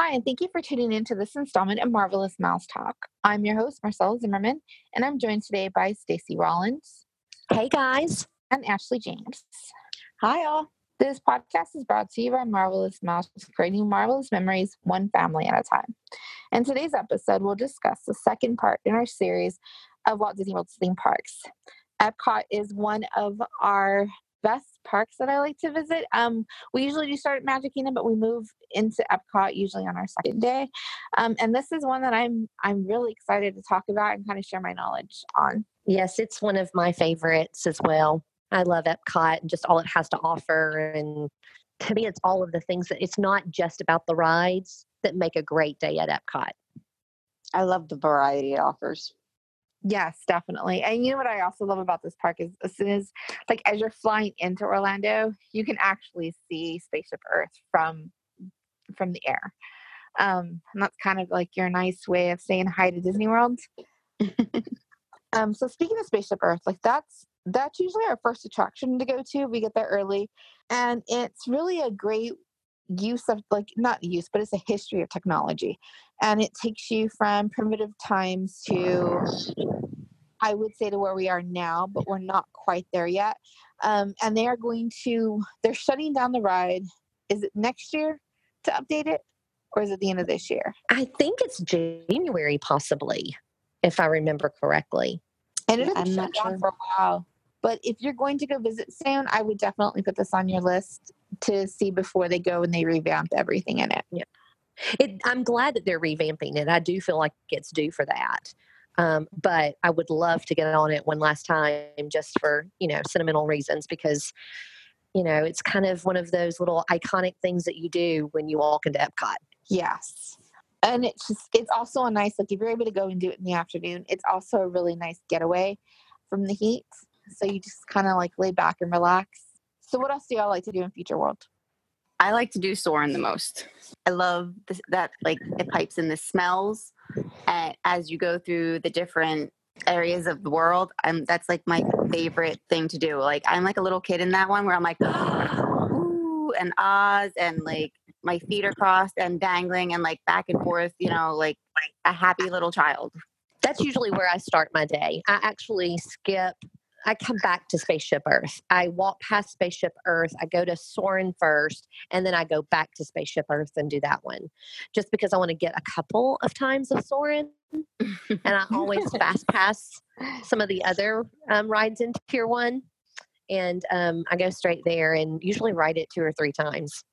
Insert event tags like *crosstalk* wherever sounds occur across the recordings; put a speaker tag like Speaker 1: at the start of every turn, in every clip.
Speaker 1: Hi, and thank you for tuning in to this installment of Marvelous Mouse Talk. I'm your host, Marcella Zimmerman, and I'm joined today by Stacy Rollins.
Speaker 2: Hey, guys.
Speaker 1: And Ashley James.
Speaker 3: Hi, all.
Speaker 1: This podcast is brought to you by Marvelous Mouse, creating marvelous memories one family at a time. In today's episode, we'll discuss the second part in our series of Walt Disney World's theme parks. Epcot is one of our best parks that I like to visit. Um, we usually do start at Magic Kingdom, but we move into Epcot usually on our second day. Um, and this is one that I'm I'm really excited to talk about and kind of share my knowledge on.
Speaker 2: Yes, it's one of my favorites as well. I love Epcot and just all it has to offer. And to me, it's all of the things that it's not just about the rides that make a great day at Epcot.
Speaker 3: I love the variety it offers.
Speaker 1: Yes, definitely. And you know what I also love about this park is as soon as like as you're flying into Orlando, you can actually see Spaceship Earth from from the air. Um, and that's kind of like your nice way of saying hi to Disney World. *laughs* um, so speaking of Spaceship Earth, like that's that's usually our first attraction to go to. We get there early, and it's really a great use of like not use, but it's a history of technology, and it takes you from primitive times to I would say to where we are now, but we're not quite there yet. Um, and they are going to they're shutting down the ride. Is it next year to update it, or is it the end of this year?
Speaker 2: I think it's January, possibly, if I remember correctly.
Speaker 1: And it'll be shut down sure. for a while. But if you're going to go visit soon, I would definitely put this on your list to see before they go and they revamp everything in it.
Speaker 2: Yeah. It, I'm glad that they're revamping it. I do feel like it's due for that. Um, but I would love to get on it one last time just for, you know, sentimental reasons because, you know, it's kind of one of those little iconic things that you do when you walk into Epcot.
Speaker 1: Yes. And it's just, it's also a nice, like, if you're able to go and do it in the afternoon, it's also a really nice getaway from the heat. So you just kind of like lay back and relax. So, what else do y'all like to do in Future World?
Speaker 3: I like to do Soarin' the most. I love this, that, like, it pipes in the smells. And as you go through the different areas of the world, and that's like my favorite thing to do. Like, I'm like a little kid in that one where I'm like, *gasps* ooh, and Oz, and like my feet are crossed and dangling and like back and forth, you know, like, like a happy little child.
Speaker 2: That's usually where I start my day. I actually skip I come back to Spaceship Earth. I walk past Spaceship Earth. I go to Soarin' first, and then I go back to Spaceship Earth and do that one, just because I want to get a couple of times of Soarin'. and I *laughs* always fast pass some of the other um, rides in Tier One, and um, I go straight there and usually ride it two or three times.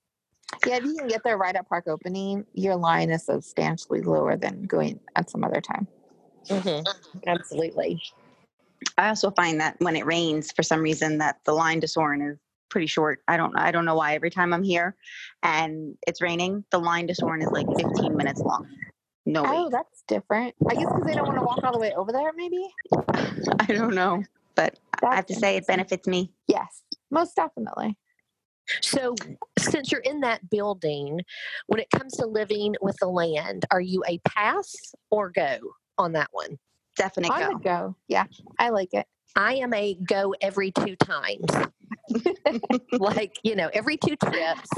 Speaker 1: Yeah, if you can get there right at park opening, your line is substantially lower than going at some other time.
Speaker 2: Mm-hmm. Absolutely.
Speaker 3: I also find that when it rains, for some reason, that the line to Soarin' is pretty short. I don't I don't know why. Every time I'm here and it's raining, the line to Soarin' is like 15 minutes long. No
Speaker 1: Oh,
Speaker 3: wait.
Speaker 1: that's different. I guess because they don't want to walk all the way over there, maybe. *sighs*
Speaker 3: I don't know, but that's I have to say it benefits me.
Speaker 1: Yes, most definitely.
Speaker 2: So, since you're in that building, when it comes to living with the land, are you a pass or go on that one?
Speaker 3: Definite
Speaker 1: On
Speaker 3: go.
Speaker 1: go. Yeah, I like it.
Speaker 2: I am a go every two times. *laughs* like, you know, every two trips,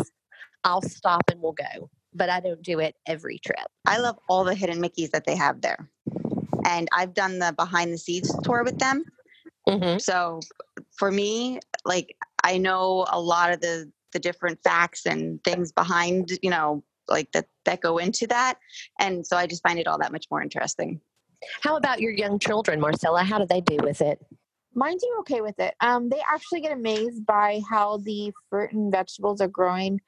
Speaker 2: I'll stop and we'll go, but I don't do it every trip.
Speaker 3: I love all the hidden Mickeys that they have there. And I've done the behind the scenes tour with them.
Speaker 2: Mm-hmm.
Speaker 3: So for me, like I know a lot of the the different facts and things behind, you know, like that that go into that. And so I just find it all that much more interesting.
Speaker 2: How about your young children, Marcella? How do they do with it?
Speaker 1: Mine do okay with it. Um, they actually get amazed by how the fruit and vegetables are growing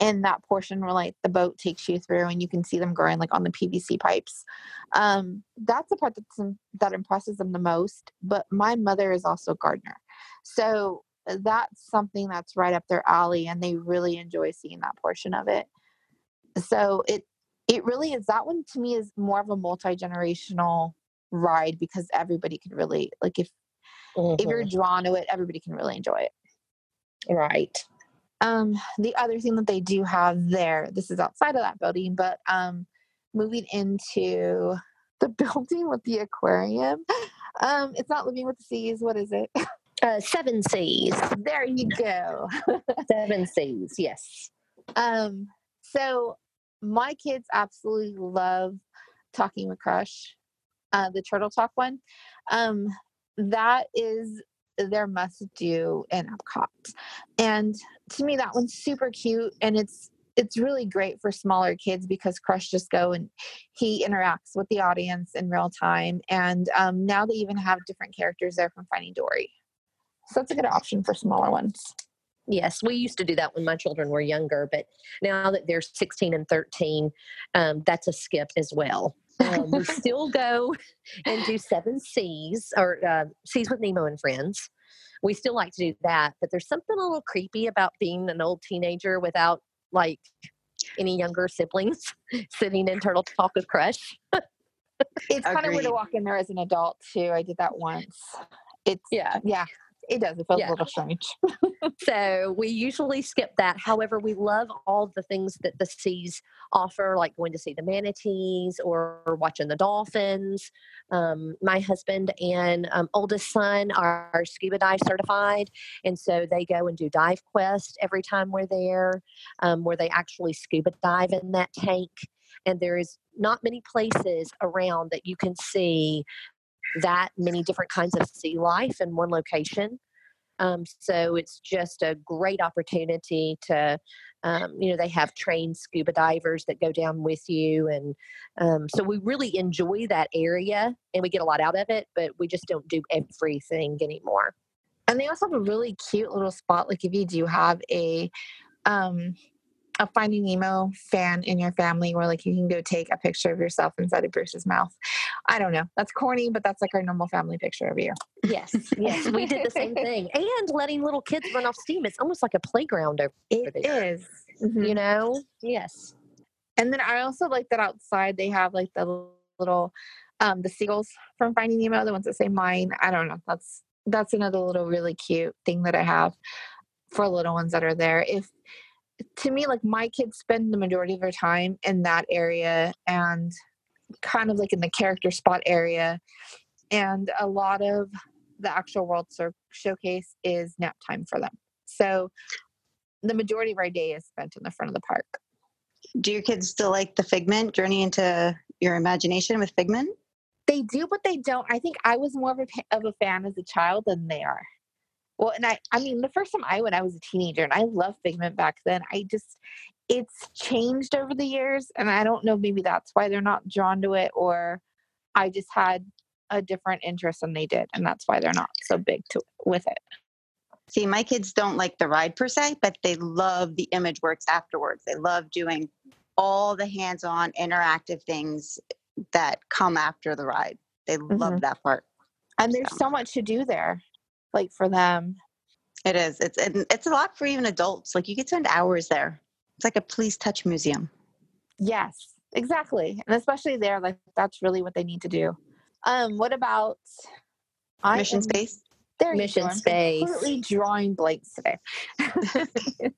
Speaker 1: in that portion where like the boat takes you through and you can see them growing like on the PVC pipes. Um, that's the part that's, that impresses them the most. But my mother is also a gardener. So that's something that's right up their alley and they really enjoy seeing that portion of it. So it it really is that one to me is more of a multi-generational ride because everybody can really like if mm-hmm. if you're mm-hmm. drawn to it everybody can really enjoy it.
Speaker 2: Right.
Speaker 1: Um the other thing that they do have there this is outside of that building but um moving into the *laughs* building with the aquarium um it's not living with the seas what is it? *laughs*
Speaker 2: Uh, seven seas.
Speaker 1: There you go. *laughs*
Speaker 2: Seven seas yes.
Speaker 1: Um so my kids absolutely love talking with Crush, uh, the Turtle Talk one. Um, that is their must do in Epcot. And to me, that one's super cute and it's it's really great for smaller kids because Crush just go and he interacts with the audience in real time. And um, now they even have different characters there from Finding Dory. So that's a good option for smaller ones.
Speaker 2: Yes, we used to do that when my children were younger, but now that they're 16 and 13, um, that's a skip as well. Um, we *laughs* still go and do seven Seas or uh, Seas with Nemo and Friends. We still like to do that, but there's something a little creepy about being an old teenager without like any younger siblings *laughs* sitting in Turtle Talk with Crush. *laughs*
Speaker 1: it's kind of weird to walk in there as an adult too. I did that once. It's yeah, yeah. It does. It feels yeah. a little strange. *laughs*
Speaker 2: so we usually skip that. However, we love all the things that the seas offer, like going to see the manatees or watching the dolphins. Um, my husband and um, oldest son are scuba dive certified, and so they go and do dive quest every time we're there, um, where they actually scuba dive in that tank. And there is not many places around that you can see that many different kinds of sea life in one location. Um, so it's just a great opportunity to, um, you know, they have trained scuba divers that go down with you. And um, so we really enjoy that area and we get a lot out of it, but we just don't do everything anymore.
Speaker 1: And they also have a really cute little spot. Like if you do have a, um, a Finding Nemo fan in your family where like you can go take a picture of yourself inside of Bruce's mouth. I don't know. That's corny, but that's like our normal family picture every year.
Speaker 2: Yes, yes, we did the same thing. *laughs* And letting little kids run off steam. It's almost like a playground over
Speaker 1: it there. Is.
Speaker 2: Mm-hmm. You know? Yes.
Speaker 1: And then I also like that outside they have like the little um the seagulls from Finding Nemo, the ones that say mine. I don't know. That's that's another little really cute thing that I have for little ones that are there. If to me, like my kids spend the majority of their time in that area and kind of like in the character spot area. And a lot of the actual World Showcase is nap time for them. So the majority of our day is spent in the front of the park.
Speaker 3: Do your kids still like the Figment journey into your imagination with Figment?
Speaker 1: They do, but they don't. I think I was more of a, of a fan as a child than they are. Well, and I, I mean, the first time I went, I was a teenager, and I loved Figment back then. I just, it's changed over the years, and I don't know. Maybe that's why they're not drawn to it, or I just had a different interest than they did, and that's why they're not so big to with it.
Speaker 3: See, my kids don't like the ride per se, but they love the image works afterwards. They love doing all the hands-on interactive things that come after the ride. They mm-hmm. love that part.
Speaker 1: And there's so. so much to do there like for them.
Speaker 3: It is. It's it's a lot for even adults. Like you could spend hours there. It's like a please touch museum.
Speaker 1: Yes, exactly. And especially there, like that's really what they need to do. Um, what about
Speaker 3: mission am, space?
Speaker 1: There
Speaker 2: mission space.
Speaker 1: Completely drawing blanks today. *laughs*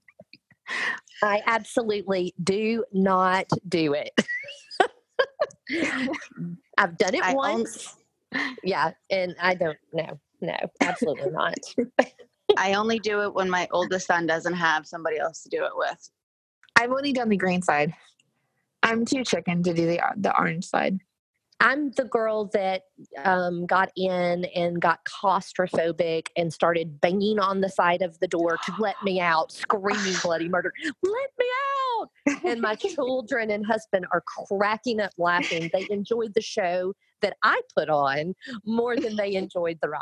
Speaker 2: I absolutely do not do it. *laughs* I've done it I once. yeah, and I don't know no, absolutely not. *laughs*
Speaker 3: I only do it when my oldest son doesn't have somebody else to do it with.
Speaker 1: I've only done the green side. I'm too chicken to do the the orange side.
Speaker 2: I'm the girl that um, got in and got claustrophobic and started banging on the side of the door to let me out, screaming *sighs* bloody murder, let me out. And my *laughs* children and husband are cracking up laughing. They enjoyed the show that I put on more than they *laughs* enjoyed the ride.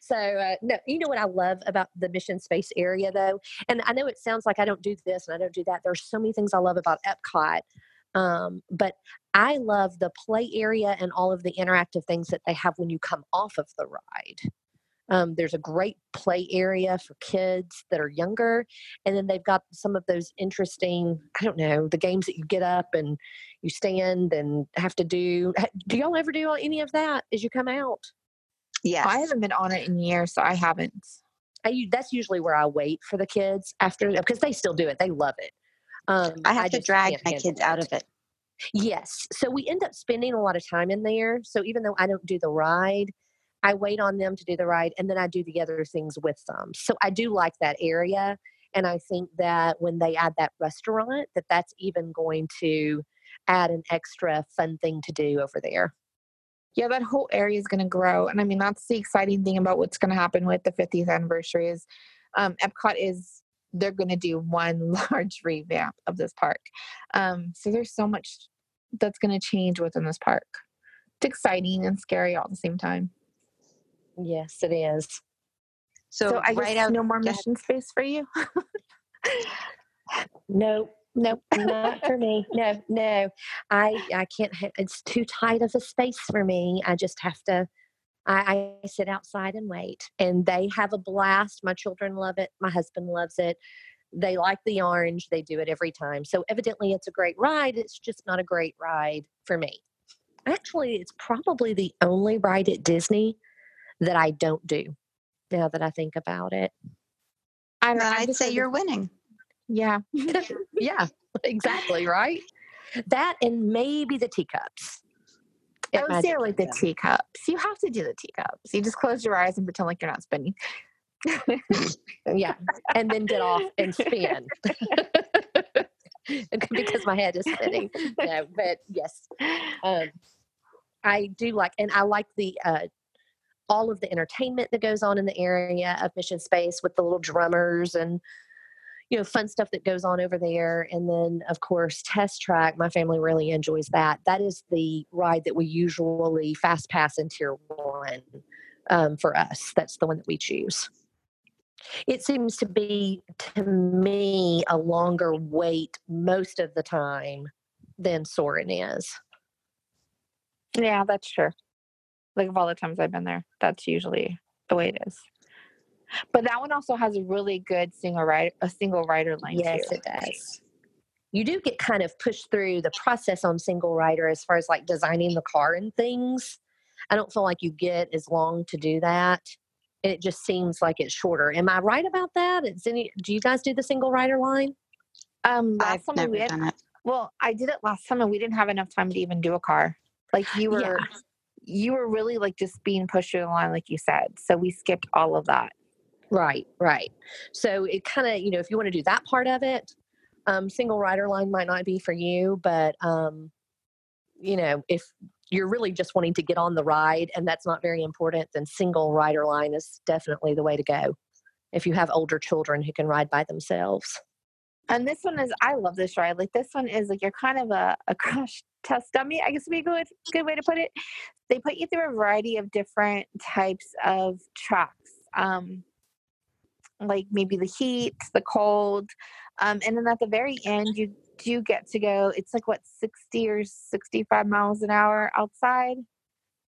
Speaker 2: So uh, no you know what i love about the mission space area though? And i know it sounds like i don't do this and i don't do that. There's so many things i love about epcot um, but i love the play area and all of the interactive things that they have when you come off of the ride um, there's a great play area for kids that are younger. And then they've got some of those interesting, I don't know, the games that you get up and you stand and have to do. Do y'all ever do any of that as you come out?
Speaker 1: Yeah. I haven't been on it in years, so I haven't.
Speaker 2: I, that's usually where I wait for the kids after because they still do it. They love it.
Speaker 3: Um, I have I to drag my kids out of it.
Speaker 2: Yes. So we end up spending a lot of time in there. So even though I don't do the ride, I wait on them to do the ride and then I do the other things with them. So I do like that area. And I think that when they add that restaurant, that that's even going to add an extra fun thing to do over there.
Speaker 1: Yeah, that whole area is going to grow. And I mean, that's the exciting thing about what's going to happen with the 50th anniversary is um, Epcot is, they're going to do one *laughs* large revamp of this park. Um, so there's so much that's going to change within this park. It's exciting and scary all at the same time.
Speaker 2: Yes, it is.
Speaker 1: So, so I right out, no more mission space for you. *laughs*
Speaker 2: no, no, not for me. *laughs* No, no. I I can't. Ha- it's too tight of a space for me. I just have to. I, I sit outside and wait, and they have a blast. My children love it. My husband loves it. They like the orange. They do it every time. So evidently, it's a great ride. It's just not a great ride for me. Actually, it's probably the only ride at Disney that I don't do. Now that I think about it,
Speaker 3: I, I'd say you're winning.
Speaker 1: Yeah. *laughs*
Speaker 2: yeah, exactly, right? That and maybe the teacups.
Speaker 1: I would say like the teacups. You have to do the teacups. You just close your eyes and pretend like you're not spinning. *laughs*
Speaker 2: yeah. And then get off and spin. *laughs* because my head is spinning. No, but yes. Um, I do like and I like the uh, all of the entertainment that goes on in the area of Mission Space with the little drummers and you know fun stuff that goes on over there. And then of course test track my family really enjoys that. That is the ride that we usually fast pass in tier one um, for us. That's the one that we choose. It seems to be to me a longer wait most of the time than soarin' is.
Speaker 1: Yeah that's true like of all the times i've been there that's usually the way it is but that one also has a really good single rider, a single rider line.
Speaker 2: Yes, too. it does. You do get kind of pushed through the process on single rider as far as like designing the car and things. I don't feel like you get as long to do that. It just seems like it's shorter. Am I right about that? Is any. Do you guys do the single rider line?
Speaker 1: Um, last I've summer we had, Well, I did it last summer. We didn't have enough time to even do a car. Like you were, yeah. You were really like just being pushed through the line, like you said. So we skipped all of that.
Speaker 2: Right, right. So it kind of, you know, if you want to do that part of it, um, single rider line might not be for you, but, um, you know, if you're really just wanting to get on the ride and that's not very important, then single rider line is definitely the way to go if you have older children who can ride by themselves.
Speaker 1: And this one is, I love this ride. Like this one is like you're kind of a, a *laughs* crash test dummy, I guess would be a good, good way to put it. They put you through a variety of different types of tracks. Um, like maybe the heat, the cold. Um, and then at the very end, you do get to go, it's like what, 60 or 65 miles an hour outside.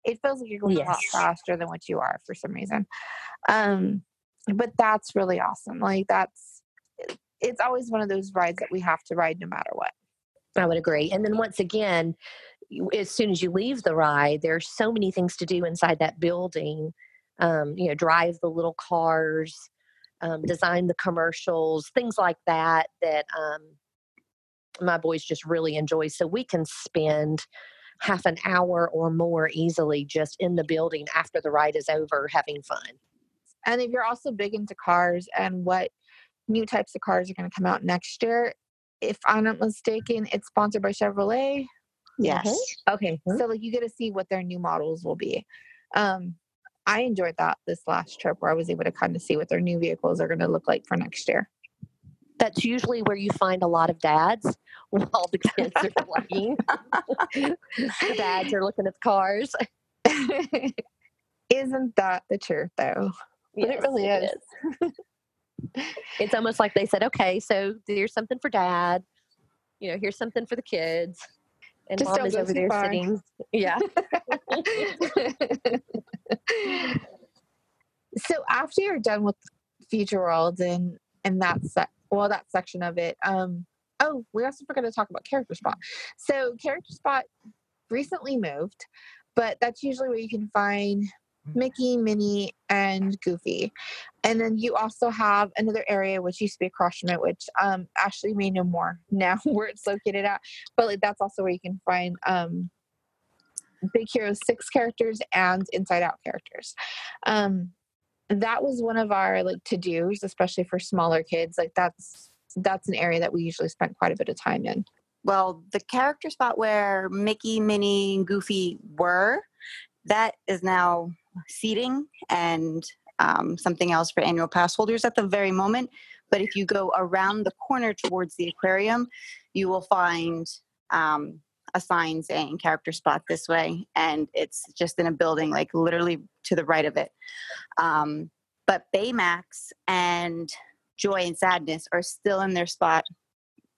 Speaker 1: It feels like you're going yes. a lot faster than what you are for some reason. Um, but that's really awesome. Like, that's, it's always one of those rides that we have to ride no matter what.
Speaker 2: I would agree. And then once again, as soon as you leave the ride, there's so many things to do inside that building. Um, you know, drive the little cars, um, design the commercials, things like that, that um, my boys just really enjoy. So we can spend half an hour or more easily just in the building after the ride is over having fun.
Speaker 1: And if you're also big into cars and what new types of cars are going to come out next year, if I'm not mistaken, it's sponsored by Chevrolet.
Speaker 3: Yes.
Speaker 1: Mm-hmm. Okay. Mm-hmm. So like you get to see what their new models will be. Um, I enjoyed that this last trip where I was able to kind of see what their new vehicles are going to look like for next year.
Speaker 2: That's usually where you find a lot of dads *laughs* while the kids are playing. the dads are looking at the cars. *laughs*
Speaker 1: Isn't that the truth, though?
Speaker 2: But yes, it really is. is. *laughs* it's almost like they said, okay, so here's something for dad. You know, here's something for the kids and Just mom is over there far. sitting. Yeah. *laughs*
Speaker 1: so after you're done with Future World and and that sec- well that section of it, um, oh, we also forgot to talk about Character Spot. So Character Spot recently moved, but that's usually where you can find Mickey, Minnie, and Goofy. And then you also have another area which used to be across from it, which um, Ashley may know more *laughs* now where it's located at. But like, that's also where you can find um, Big Hero 6 characters and Inside Out characters. Um, that was one of our like to dos, especially for smaller kids. Like that's that's an area that we usually spent quite a bit of time in.
Speaker 3: Well, the character spot where Mickey, Minnie, and Goofy were, that is now seating and um, something else for annual pass holders at the very moment. But if you go around the corner towards the aquarium, you will find um, a sign saying character spot this way, and it's just in a building like literally to the right of it. Um, but Baymax and Joy and Sadness are still in their spot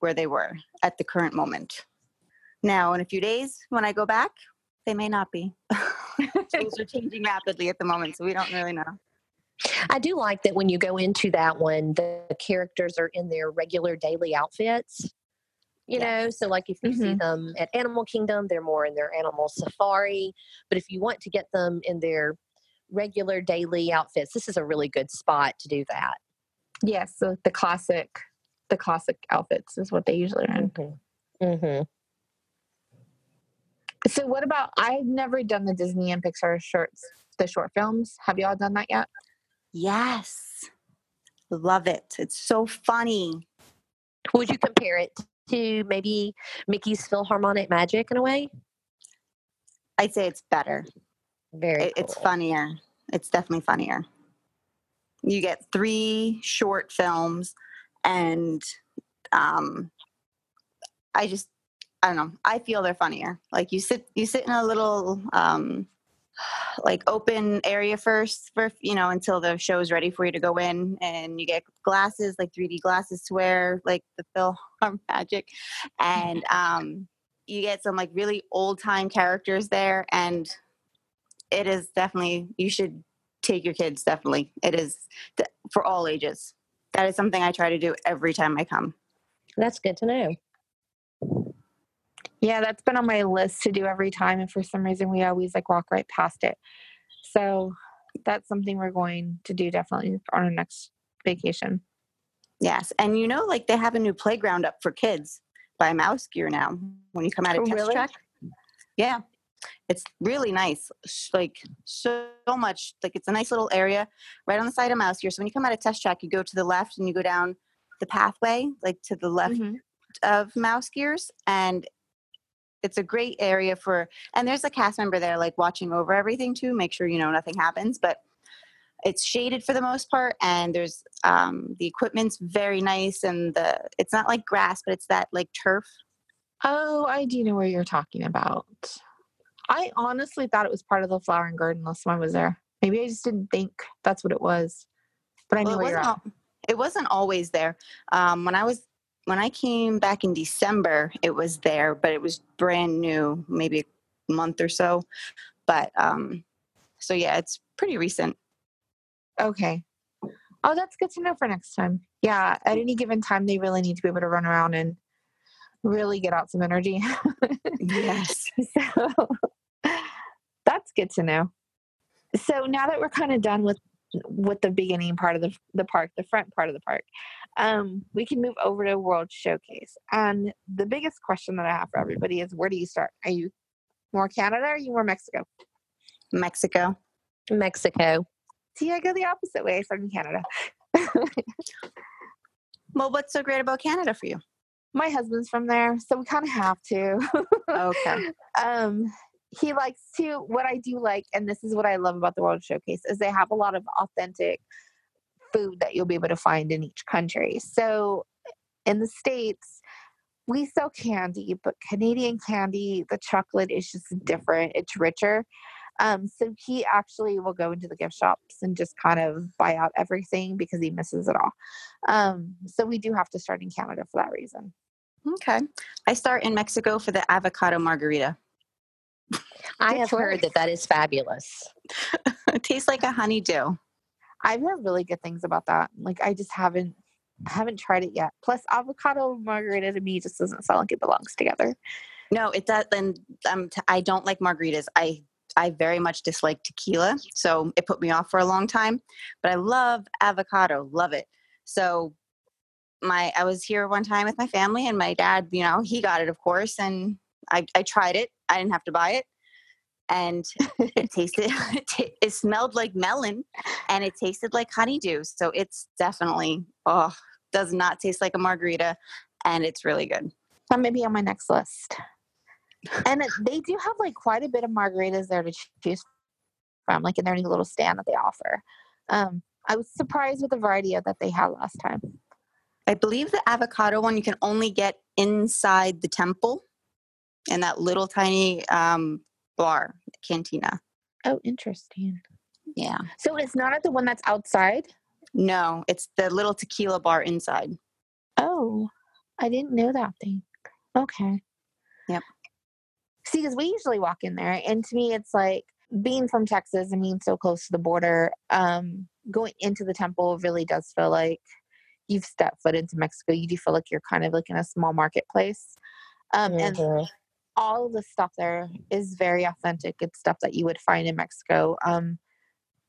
Speaker 3: where they were at the current moment. Now, in a few days, when I go back, they may not be. *laughs* Things are changing rapidly at the moment, so we don't really know.
Speaker 2: I do like that when you go into that one, the characters are in their regular daily outfits. You know, so like if you mm-hmm. see them at Animal Kingdom, they're more in their animal safari. But if you want to get them in their regular daily outfits, this is a really good spot to do that.
Speaker 1: Yes, so the classic, the classic outfits is what they usually are in. Mm-hmm. Mm-hmm. So, what about? I've never done the Disney and Pixar shorts, the short films. Have y'all done that yet?
Speaker 3: Yes. Love it. It's so funny.
Speaker 2: Would you compare it to maybe Mickey's Philharmonic Magic in a way?
Speaker 3: I'd say it's better.
Speaker 2: Very
Speaker 3: it, cool. It's funnier. It's definitely funnier. You get three short films and um I just I don't know. I feel they're funnier. Like you sit you sit in a little um *sighs* like open area first for you know until the show is ready for you to go in and you get glasses like 3d glasses to wear like the Phil *laughs* magic. And *laughs* um you get some like really old time characters there and it is definitely you should take your kids definitely. It is for all ages. That is something i try to do every time i come.
Speaker 2: That's good to know
Speaker 1: yeah, that's been on my list to do every time. And for some reason, we always like walk right past it. So that's something we're going to do definitely on our next vacation.
Speaker 3: Yes. And you know, like they have a new playground up for kids by Mouse Gear now when you come out of oh, test really? track. Yeah. It's really nice. Like so, so much. Like it's a nice little area right on the side of Mouse Gear. So when you come out of test track, you go to the left and you go down the pathway, like to the left mm-hmm. of Mouse Gears. And it's a great area for and there's a cast member there like watching over everything too make sure you know nothing happens but it's shaded for the most part and there's um, the equipment's very nice and the it's not like grass but it's that like turf.
Speaker 1: Oh i do know where you're talking about. I honestly thought it was part of the flower and garden last time i was there. Maybe i just didn't think that's what it was but i know well, where you're at.
Speaker 3: it wasn't always there. Um, when i was when I came back in December, it was there, but it was brand new, maybe a month or so. But um, so yeah, it's pretty recent.
Speaker 1: Okay. Oh, that's good to know for next time. Yeah, at any given time, they really need to be able to run around and really get out some energy.
Speaker 3: yes. *laughs*
Speaker 1: So *laughs* that's good to know. So now that we're kind of done with with the beginning part of the the park, the front part of the park, um, we can move over to World Showcase. And the biggest question that I have for everybody is where do you start? Are you more Canada or are you more Mexico?
Speaker 3: Mexico.
Speaker 2: Mexico.
Speaker 1: See, I go the opposite way. I start in Canada. *laughs*
Speaker 3: well, what's so great about Canada for you?
Speaker 1: My husband's from there, so we kind of have to.
Speaker 3: okay. *laughs*
Speaker 1: Um, he likes to. What I do like, and this is what I love about the World Showcase, is they have a lot of authentic food that you'll be able to find in each country. So in the States, we sell candy, but Canadian candy, the chocolate is just different. It's richer. Um, so he actually will go into the gift shops and just kind of buy out everything because he misses it all. Um, so we do have to start in Canada for that reason.
Speaker 3: Okay. I start in Mexico for the avocado margarita.
Speaker 2: I have heard that that is fabulous. *laughs*
Speaker 3: it tastes like a honeydew.
Speaker 1: I've heard really good things about that. Like I just haven't haven't tried it yet. Plus, avocado margarita to me just doesn't sound like it belongs together.
Speaker 3: No, it does. And um, t- I don't like margaritas. I I very much dislike tequila, so it put me off for a long time. But I love avocado, love it. So my I was here one time with my family, and my dad, you know, he got it, of course, and I I tried it. I didn't have to buy it, and it *laughs* tasted *laughs* it smelled like melon and it tasted like honeydew so it's definitely oh does not taste like a margarita and it's really good.
Speaker 1: That may be on my next list. And they do have like quite a bit of margaritas there to choose from like in their new little stand that they offer. Um i was surprised with the variety that they had last time.
Speaker 3: I believe the avocado one you can only get inside the temple in that little tiny um bar cantina.
Speaker 1: Oh, interesting.
Speaker 3: Yeah.
Speaker 1: So it's not at the one that's outside?
Speaker 3: No, it's the little tequila bar inside.
Speaker 1: Oh, I didn't know that thing. Okay.
Speaker 3: Yep.
Speaker 1: See, because we usually walk in there, and to me, it's like being from Texas and being so close to the border, um, going into the temple really does feel like you've stepped foot into Mexico. You do feel like you're kind of like in a small marketplace. Um, mm-hmm. And all the stuff there is very authentic. It's stuff that you would find in Mexico. Um,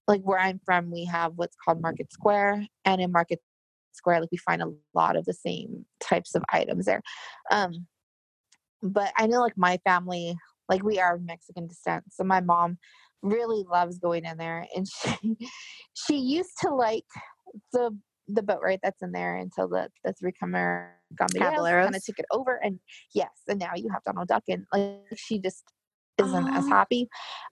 Speaker 1: like where I'm from, we have what's called Market Square, and in Market Square, like we find a lot of the same types of items there. Um, but I know, like my family, like we are of Mexican descent, so my mom really loves going in there, and *laughs* she she used to like the the boat ride that's in there until the the three Camer Caballeros kind of took it over, and yes, and now you have Donald Duck, and like she just isn't as happy.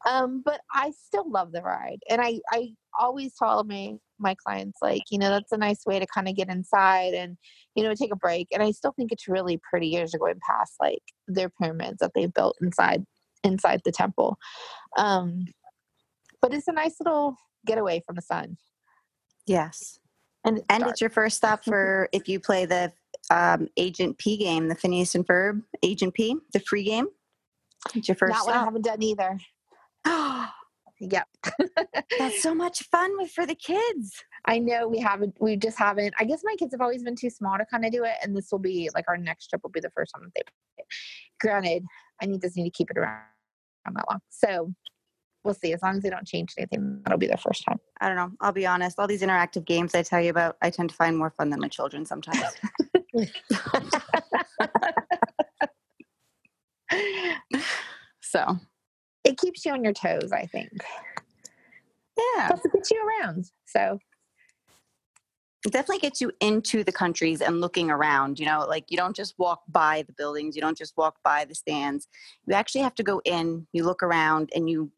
Speaker 1: Um, but I still love the ride, and I I always tell my my clients like you know that's a nice way to kind of get inside and you know take a break, and I still think it's really pretty as you're going past like their pyramids that they've built inside inside the temple. Um, but it's a nice little getaway from the sun.
Speaker 3: Yes. And and it's your first stop for if you play the um, Agent P game, the Phineas and Ferb Agent P, the free game. It's your first. Stop.
Speaker 1: what I haven't done either. *gasps* yep. *laughs*
Speaker 3: That's so much fun with, for the kids.
Speaker 1: I know we haven't. We just haven't. I guess my kids have always been too small to kind of do it, and this will be like our next trip will be the first time that they. Play it. Granted, I need this need to keep it around that long, so we'll see. As long as they don't change anything, that'll be their first time.
Speaker 3: I don't know. I'll be honest. All these interactive games I tell you about, I tend to find more fun than my children sometimes. *laughs* so
Speaker 1: it keeps you on your toes, I think.
Speaker 3: Yeah.
Speaker 1: Plus it gets you around. So
Speaker 3: it definitely gets you into the countries and looking around. You know, like you don't just walk by the buildings, you don't just walk by the stands. You actually have to go in, you look around, and you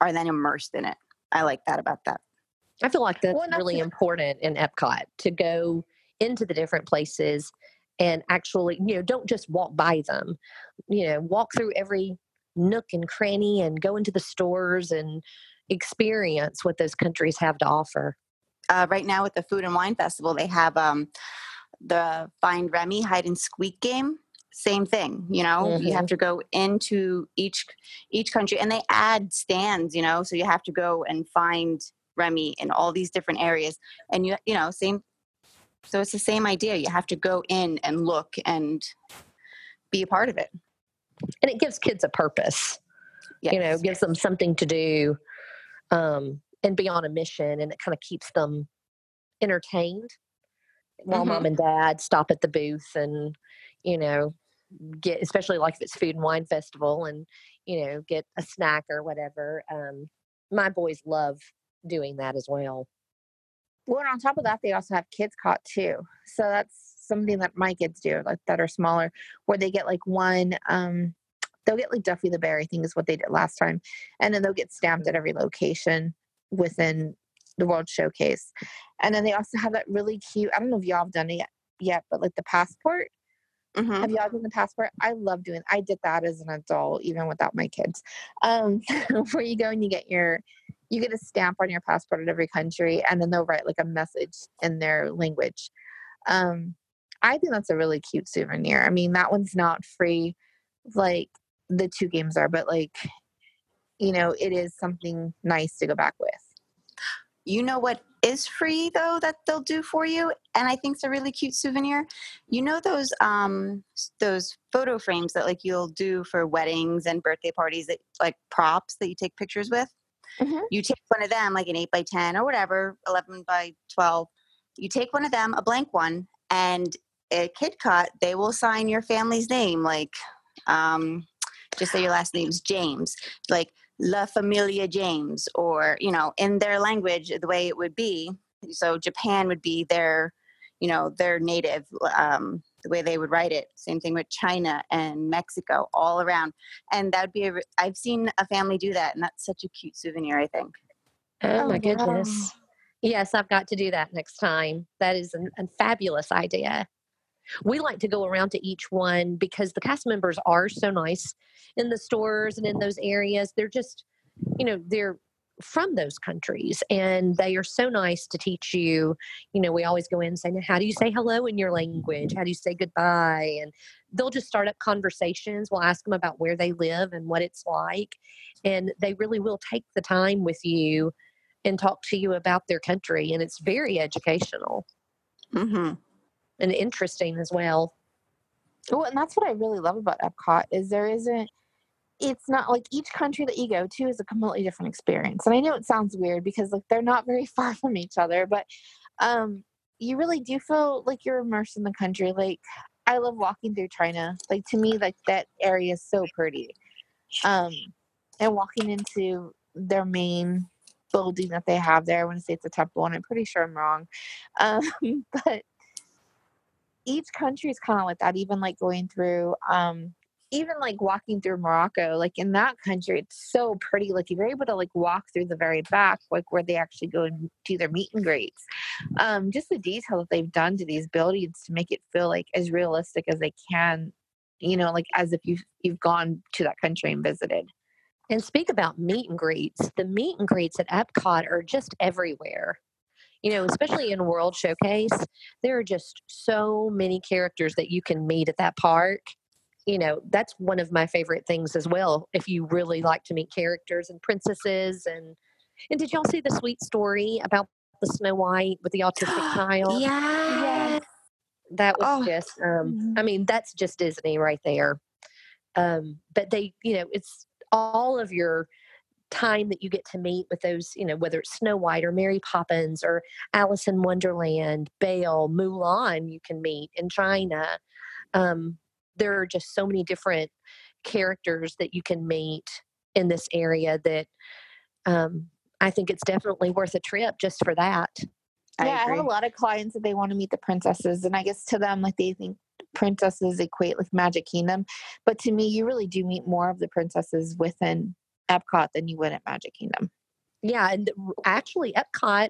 Speaker 3: are then immersed in it. I like that about that.
Speaker 2: I feel like that's, well, that's really important in Epcot to go into the different places and actually, you know, don't just walk by them. You know, walk through every nook and cranny and go into the stores and experience what those countries have to offer.
Speaker 3: Uh, right now, with the Food and Wine Festival, they have um, the Find Remy hide and squeak game same thing you know mm-hmm. you have mm-hmm. to go into each each country and they add stands you know so you have to go and find remy in all these different areas and you you know same so it's the same idea you have to go in and look and be a part of it
Speaker 2: and it gives kids a purpose yes. you know gives them something to do um, and be on a mission and it kind of keeps them entertained while mm-hmm. mom and dad stop at the booth and you know get especially like if it's food and wine festival and you know get a snack or whatever um my boys love doing that as well.
Speaker 1: Well on top of that they also have KidCot too. So that's something that my kids do like that are smaller where they get like one um they'll get like duffy the bear i think is what they did last time and then they'll get stamped at every location within the world showcase. And then they also have that really cute i don't know if y'all have done it yet, yet but like the passport Mm-hmm. Have y'all done the passport? I love doing. I did that as an adult, even without my kids. Um, *laughs* where you go and you get your, you get a stamp on your passport in every country, and then they'll write like a message in their language. Um, I think that's a really cute souvenir. I mean, that one's not free, like the two games are, but like, you know, it is something nice to go back with.
Speaker 3: You know what is free though that they'll do for you? And i think it's a really cute souvenir. You know those um those photo frames that like you'll do for weddings and birthday parties that like props that you take pictures with? Mm-hmm. you take one of them like an 8 by 10 or whatever 11 by 12 you take one of them a blank one and at KidCot they will sign your family's name like um just say your last name's james. Like La Familia James, or, you know, in their language, the way it would be. So Japan would be their, you know, their native, um, the way they would write it. Same thing with China and Mexico, all around. And that would be, a, I've seen a family do that, and that's such a cute souvenir, I think.
Speaker 2: Oh,
Speaker 1: Oh,
Speaker 2: my
Speaker 1: wow.
Speaker 2: goodness. Yes, I've got to do that next time. That is an, a fabulous idea. We like to go around to each one because the cast members are so nice in the stores and in those areas. They're just, you know, they're from those countries and they are so nice to teach you. You know, we always go in and say, how do you say hello in your language? How do you say goodbye? And they'll just start up conversations. We'll ask them about where they live and what it's like. And they really will take the time with you and talk to you about their country. And it's very educational
Speaker 3: hmm
Speaker 2: and interesting as well.
Speaker 1: Well, and that's what I really love about Epcot is there isn't it's not like each country that you go to is a completely different experience. And I know it sounds weird because like they're not very *laughs* far from each other, but um you really do feel like you're immersed in the country. Like I love walking through China. Like to me like that area is so pretty. Um and walking into their main building that they have there. I want to say it's a temple and I'm pretty sure I'm wrong. *laughs* Um but each country is kind of like that even like going through um even like walking through morocco like in that country it's so pretty like you're able to like walk through the very back like where they actually go and do their meet and greets um just the detail that they've done to these buildings to make it feel like as realistic as they can you know like as if you've you've gone to that country and visited
Speaker 2: And speak about meet and greets. The meet and greets at Epcot are just everywhere. You know, especially in World Showcase, there are just so many characters that you can meet at that park. You know, that's one of my favorite things as well. If you really like to meet characters and princesses and and did y'all see the sweet story about the Snow White with the autistic *gasps* child? Yeah.
Speaker 3: Yes.
Speaker 2: that was
Speaker 3: Oh.
Speaker 2: just um
Speaker 1: Mhm.
Speaker 2: i mean that's just disney right there um but they you know it's all of your time that you get to meet with those you know whether it's snow white or mary poppins or alice in wonderland belle mulan you can meet in china um there are just so many different characters that you can meet in this area that um i think it's definitely worth a trip just for that
Speaker 3: I
Speaker 1: yeah, I
Speaker 3: agree.
Speaker 1: have a lot of clients that they want to meet the princesses, and I guess to them, like they think princesses equate with Magic Kingdom, but to me, you really do meet more of the princesses within Epcot than you would at Magic Kingdom.
Speaker 2: Yeah, and actually, Epcot,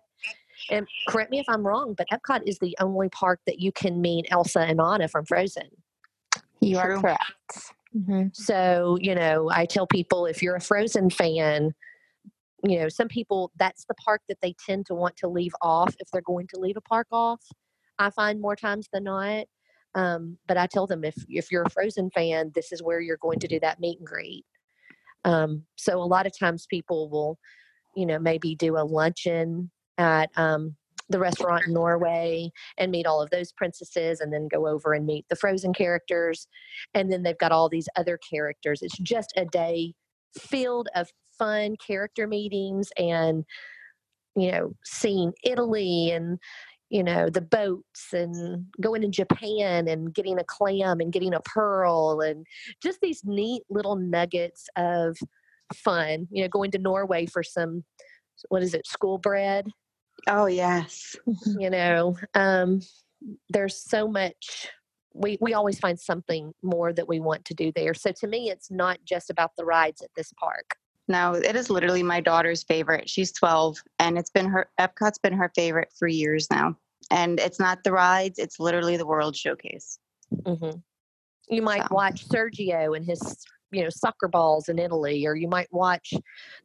Speaker 2: and correct me if I'm wrong, but Epcot is the only park that you can meet Elsa and Anna from Frozen.
Speaker 1: You are
Speaker 3: True.
Speaker 1: correct. hmm
Speaker 2: So, you know, I tell people if you're a Frozen fan, you know, some people that's the park that they tend to want to leave off if they're going to leave a park off. I find more times than not. Um, but I tell them if if you're a Frozen fan, this is where you're going to do that meet and greet. Um, so a lot of times people will, you know, maybe do a luncheon at um, the restaurant in Norway and meet all of those princesses, and then go over and meet the Frozen characters, and then they've got all these other characters. It's just a day filled of fun character meetings and you know seeing Italy and you know the boats and going to Japan and getting a clam and getting a pearl and just these neat little nuggets of fun you know going to Norway for some what is it school bread?
Speaker 3: Oh yes. *laughs*
Speaker 2: you know um there's so much we we always find something more that we want to do there. So to me it's not just about the rides at this park
Speaker 3: No, it is literally my daughter's favorite. She's 12 and it's been her Epcot's been her favorite for years now. And it's not the rides, it's literally the World Showcase.
Speaker 2: hmm you might
Speaker 3: So.
Speaker 2: watch sergio and his you know soccer balls in italy or you might watch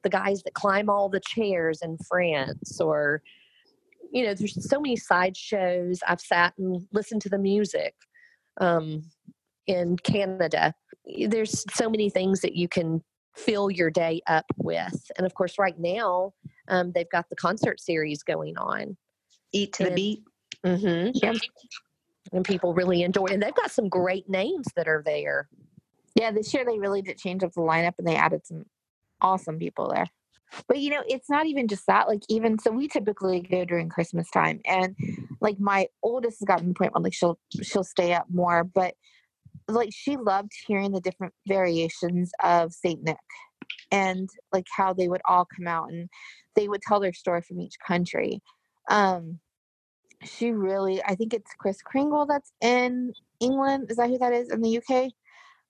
Speaker 2: the guys that climb all the chairs in france or you know there's so many side shows i've sat and listened to the music um, in canada there's so many things that you can fill your day up with and of course right now um, they've got the concert series going on
Speaker 3: Eat to the beat.
Speaker 2: mm-hmm.
Speaker 1: Yep.
Speaker 2: and people really enjoy and they've got some great names that are there
Speaker 1: Yeah, this year they really did change up the lineup and they added some awesome people there. But you know, it's not even just that. Like even so, we typically go during Christmas time, and like my oldest has gotten to the point where like she'll she'll stay up more. But like she loved hearing the different variations of Saint Nick. and like how they would all come out and they would tell their story from each country. Um, she really, I think it's Kris Kringle that's in England. Is that who that is in the UK?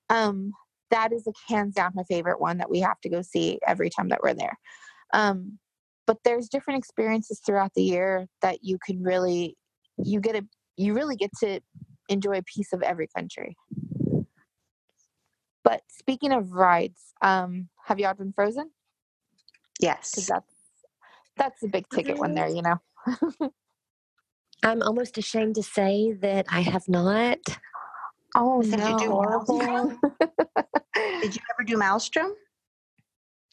Speaker 1: Um, that is like hands down my favorite one that we have to go see every time that we're there. Um, but there's different experiences throughout the year that you can really, you get a, you really get to enjoy a piece of every country. But speaking of rides, um, have y'all been Frozen? Yes. Because
Speaker 3: Yes.
Speaker 1: that's that's a big ticket one there, you know. *laughs*
Speaker 2: I'm almost ashamed to say that I have not.
Speaker 1: Oh
Speaker 3: Did you do
Speaker 1: no! *laughs*
Speaker 3: Did you ever do Maelstrom?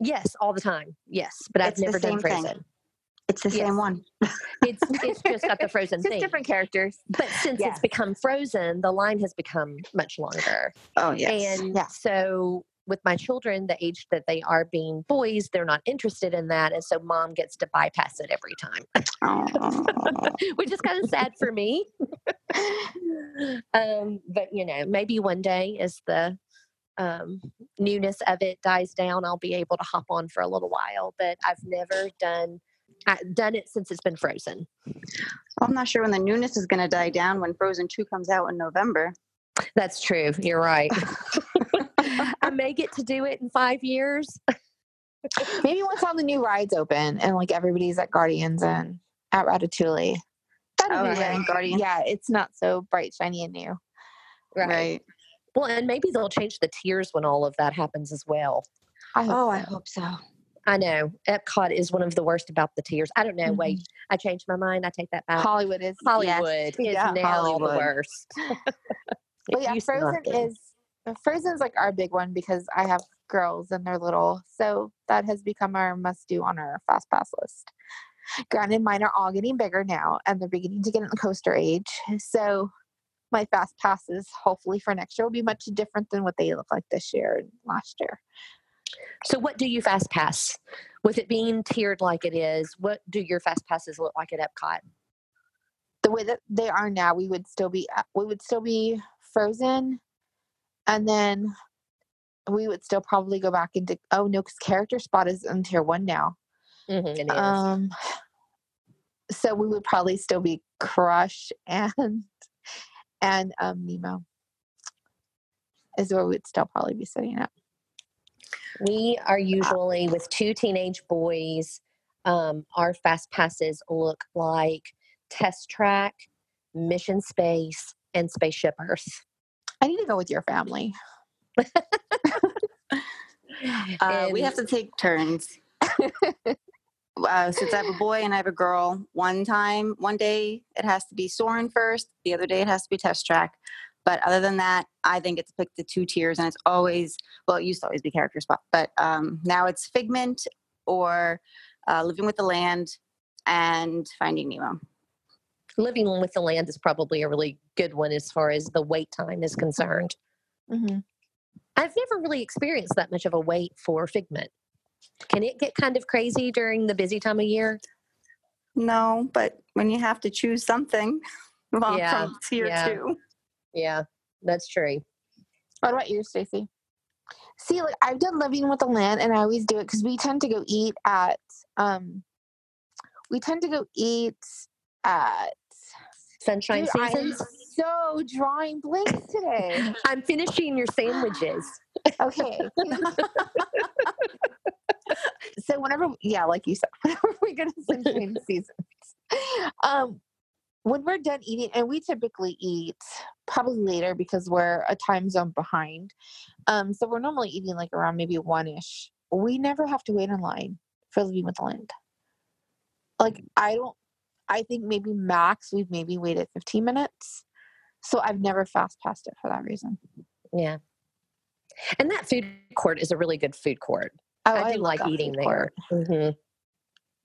Speaker 2: Yes, all the time. Yes, but I've never done
Speaker 3: same thing. It's the
Speaker 2: Yes.
Speaker 3: same one.
Speaker 2: It's it's *laughs* just got the Frozen
Speaker 1: Just
Speaker 2: thing.
Speaker 1: different characters.
Speaker 2: But since
Speaker 1: Yes.
Speaker 2: it's become Frozen, the line has become much longer.
Speaker 3: Oh yes.
Speaker 2: And
Speaker 1: Yeah.
Speaker 2: so with my children, the age that they are being boys, they're not interested in that. And so mom gets to bypass it every time, *laughs* which is kind of sad for me. *laughs* um, but, you know, maybe one day as the um, newness of it dies down, I'll be able to hop on for a little while. But I've never done. I've done it since it's been frozen.
Speaker 3: I'm not sure when the newness is going to die down when Frozen 2 comes out in November.
Speaker 2: That's true. You're right. *laughs* I may get to do it in five years. *laughs*
Speaker 1: Maybe once all the new rides open and like everybody's at Guardians and at Ratatouille. That'd
Speaker 3: Oh,
Speaker 1: be
Speaker 3: right, Guardians.
Speaker 1: Yeah, it's not so bright, shiny, and new. Right.
Speaker 2: Well, and maybe they'll change the tiers when all of that happens as well.
Speaker 1: I hope
Speaker 3: Oh, I hope so.
Speaker 2: I know Epcot is one of the worst about the tiers. I don't know. Wait, mm-hmm. I changed my mind. I take that back.
Speaker 1: Hollywood is.
Speaker 2: Hollywood is
Speaker 1: Yeah,
Speaker 2: now the worst. *laughs*
Speaker 1: But yeah, Frozen is Frozen's like our big one because I have girls and they're little, so that has become our must do on our fast pass list. Granted, mine are all getting bigger now, and they're beginning to get in the coaster age. So my fast passes, hopefully for next year, will be much different than what they look like this year and last year.
Speaker 2: So, what do you fast pass? With it being tiered like it is, what do your fast passes look like at Epcot?
Speaker 1: the way that they are now, we would still be uh, we would still be frozen, and then we would still probably go back into oh no, because character spot is in tier one now.
Speaker 2: Mhm, is.
Speaker 1: Um, so we would probably still be Crush and and um Nemo is where we'd still probably be sitting at.
Speaker 2: We are usually with two teenage boys. Um, our fast passes look like Test Track, Mission Space, and Spaceship Earth.
Speaker 1: I need to go with your family. *laughs*
Speaker 3: Uh, we have to take turns. uh, since I have a boy and I have a girl, one time, one day it has to be Soarin' first, the other day it has to be Test Track. But other than that, I think it's picked the two tiers, and it's always well, it used to always be Character Spot, but um, now it's Figment or uh, Living with the Land and Finding Nemo.
Speaker 2: Living with the Land is probably a really good one as far as the wait time is concerned.
Speaker 1: Mm-hmm.
Speaker 2: I've never really experienced that much of a wait for Figment. Can it get kind of crazy during the busy time of year?
Speaker 3: No, but when you have to choose something, *laughs* well,
Speaker 2: Yeah,
Speaker 3: from tier
Speaker 2: yeah.
Speaker 3: two.
Speaker 2: Yeah, that's true.
Speaker 1: What about you, Stacy? See, like I've done living with the land, and I always do it because we tend to go eat at um, we tend to go eat at.
Speaker 2: Sunshine
Speaker 1: Dude, I am
Speaker 2: seasons.
Speaker 1: so drawing blanks today. *laughs*
Speaker 2: I'm finishing your sandwiches.
Speaker 1: Okay. *laughs* so whenever, yeah, like you said, *laughs* whenever we go to sunshine seasons, um, when we're done eating, and we typically eat probably later because we're a time zone behind. Um, so we're normally eating like around maybe one ish. We never have to wait in line for living with the land. Like I don't. I think maybe max we've maybe waited 15 minutes. So I've never fast passed it for that reason.
Speaker 2: Yeah. And that food court is a really good food court.
Speaker 1: Oh,
Speaker 2: I do like eating there. Mhm.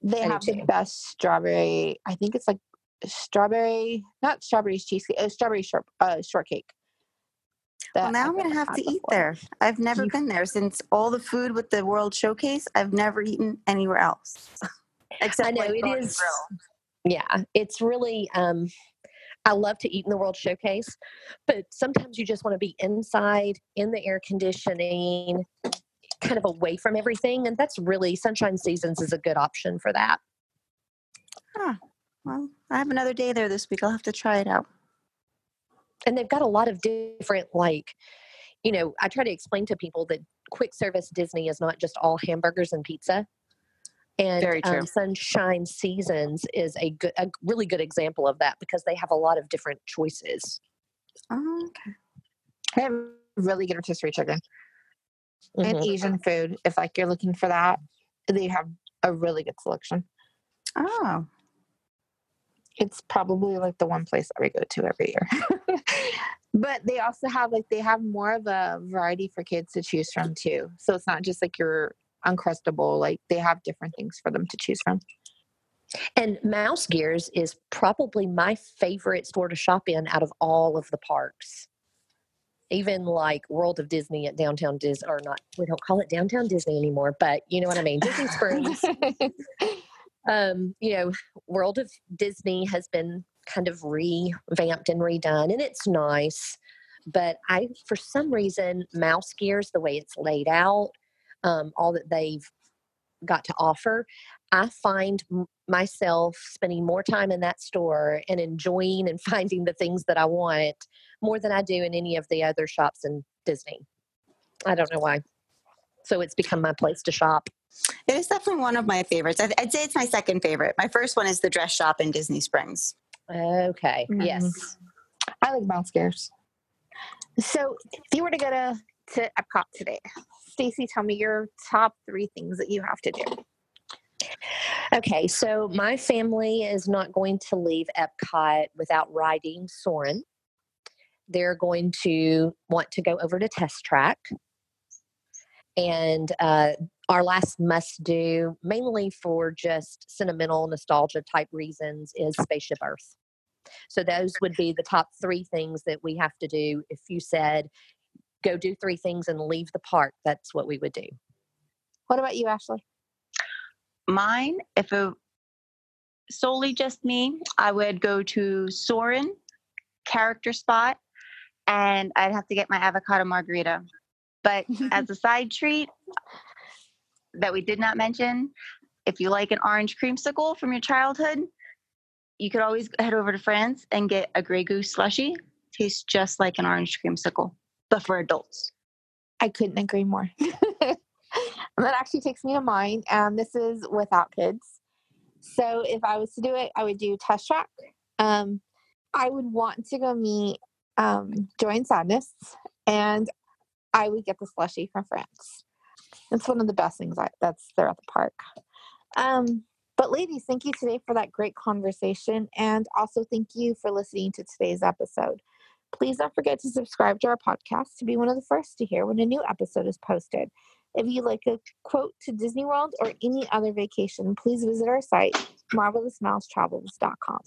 Speaker 1: They
Speaker 2: I
Speaker 1: have the best strawberry. I think it's like strawberry, not strawberry cheesecake, uh, strawberry short, uh, shortcake.
Speaker 3: Well, now
Speaker 1: I've
Speaker 3: I'm going to have to eat there. I've never
Speaker 2: You-
Speaker 3: been there since all the food with the World Showcase. I've never eaten anywhere else. *laughs* Except
Speaker 2: I know
Speaker 3: like
Speaker 2: it is.
Speaker 3: Grill.
Speaker 2: Yeah, it's really. Um, I love to eat in the World Showcase, but sometimes you just want to be inside in the air conditioning, kind of away from everything. And that's really Sunshine Seasons is a good option for that.
Speaker 3: Huh. Well, I have another day there this week. I'll have to try it out.
Speaker 2: And they've got a lot of different, like, you know, I try to explain to people that quick service Disney is not just all hamburgers and pizza. And
Speaker 3: Very true.
Speaker 2: Um, Sunshine Seasons is a good, a really good example of that because they have a lot of different choices.
Speaker 3: Oh, okay.
Speaker 1: They have really good rotisserie chicken and
Speaker 2: Mhm.
Speaker 1: Asian food. If like you're looking for that, they have a really good selection.
Speaker 3: Oh,
Speaker 1: It's probably like the one place that we go to every year. *laughs* but they also have like they have more of a variety for kids to choose from too. So it's not just like your uncrustable. Like they have different things for them to choose from.
Speaker 2: And Mouse Gears is probably my favorite store to shop in out of all of the parks. Even like World of Disney at downtown Disney, or not, we don't call it downtown Disney anymore, but you know what I mean. Disney Springs, *laughs* um, you know, World of Disney has been kind of revamped and redone, and it's nice. But I, for some reason, Mouse Gears, the way it's laid out, um, all that they've got to offer, I find myself spending more time in that store and enjoying and *laughs* finding the things that I want more than I do in any of the other shops in Disney. I don't know why. So it's become my place to shop.
Speaker 3: It is definitely one of my favorites. I'd, I'd say it's my second favorite. My first one is the dress shop in Disney Springs.
Speaker 2: Okay.
Speaker 1: Mhm.
Speaker 2: Yes.
Speaker 1: I like Mouse Gears. So if you were to go to, to Epcot today, Stacy, tell me your top three things that you have to do.
Speaker 2: Okay. So my family is not going to leave Epcot without riding Soarin'. They're going to want to go over to Test Track. And uh, our last must do, mainly for just sentimental nostalgia type reasons, is Spaceship Earth. So those would be the top three things that we have to do. If you said, go do three things and leave the park, that's what we would do.
Speaker 1: What about you, Ashley?
Speaker 3: Mine, if it solely just me, I would go to Soarin', Character Spot, and I'd have to get my avocado margarita. But as *laughs* a side treat that we did not mention, if you like an orange creamsicle from your childhood, you could always head over to France and get a Grey Goose slushy. Tastes just like an orange creamsicle, but for adults.
Speaker 1: I couldn't agree more. and *laughs* *laughs* that actually takes me to mine. And this is without kids. So if I was to do it, I would do test track. Um, I would want to go meet um, Joy and Sadness, and I would get the slushy from France. It's one of the best things I, that's there at the park. Um, but ladies, thank you today for that great conversation, and also thank you for listening to today's episode. Please don't forget to subscribe to our podcast to be one of the first to hear when a new episode is posted. If you'd like a quote to Disney World or any other vacation, please visit our site, marvelousmousetravels.com.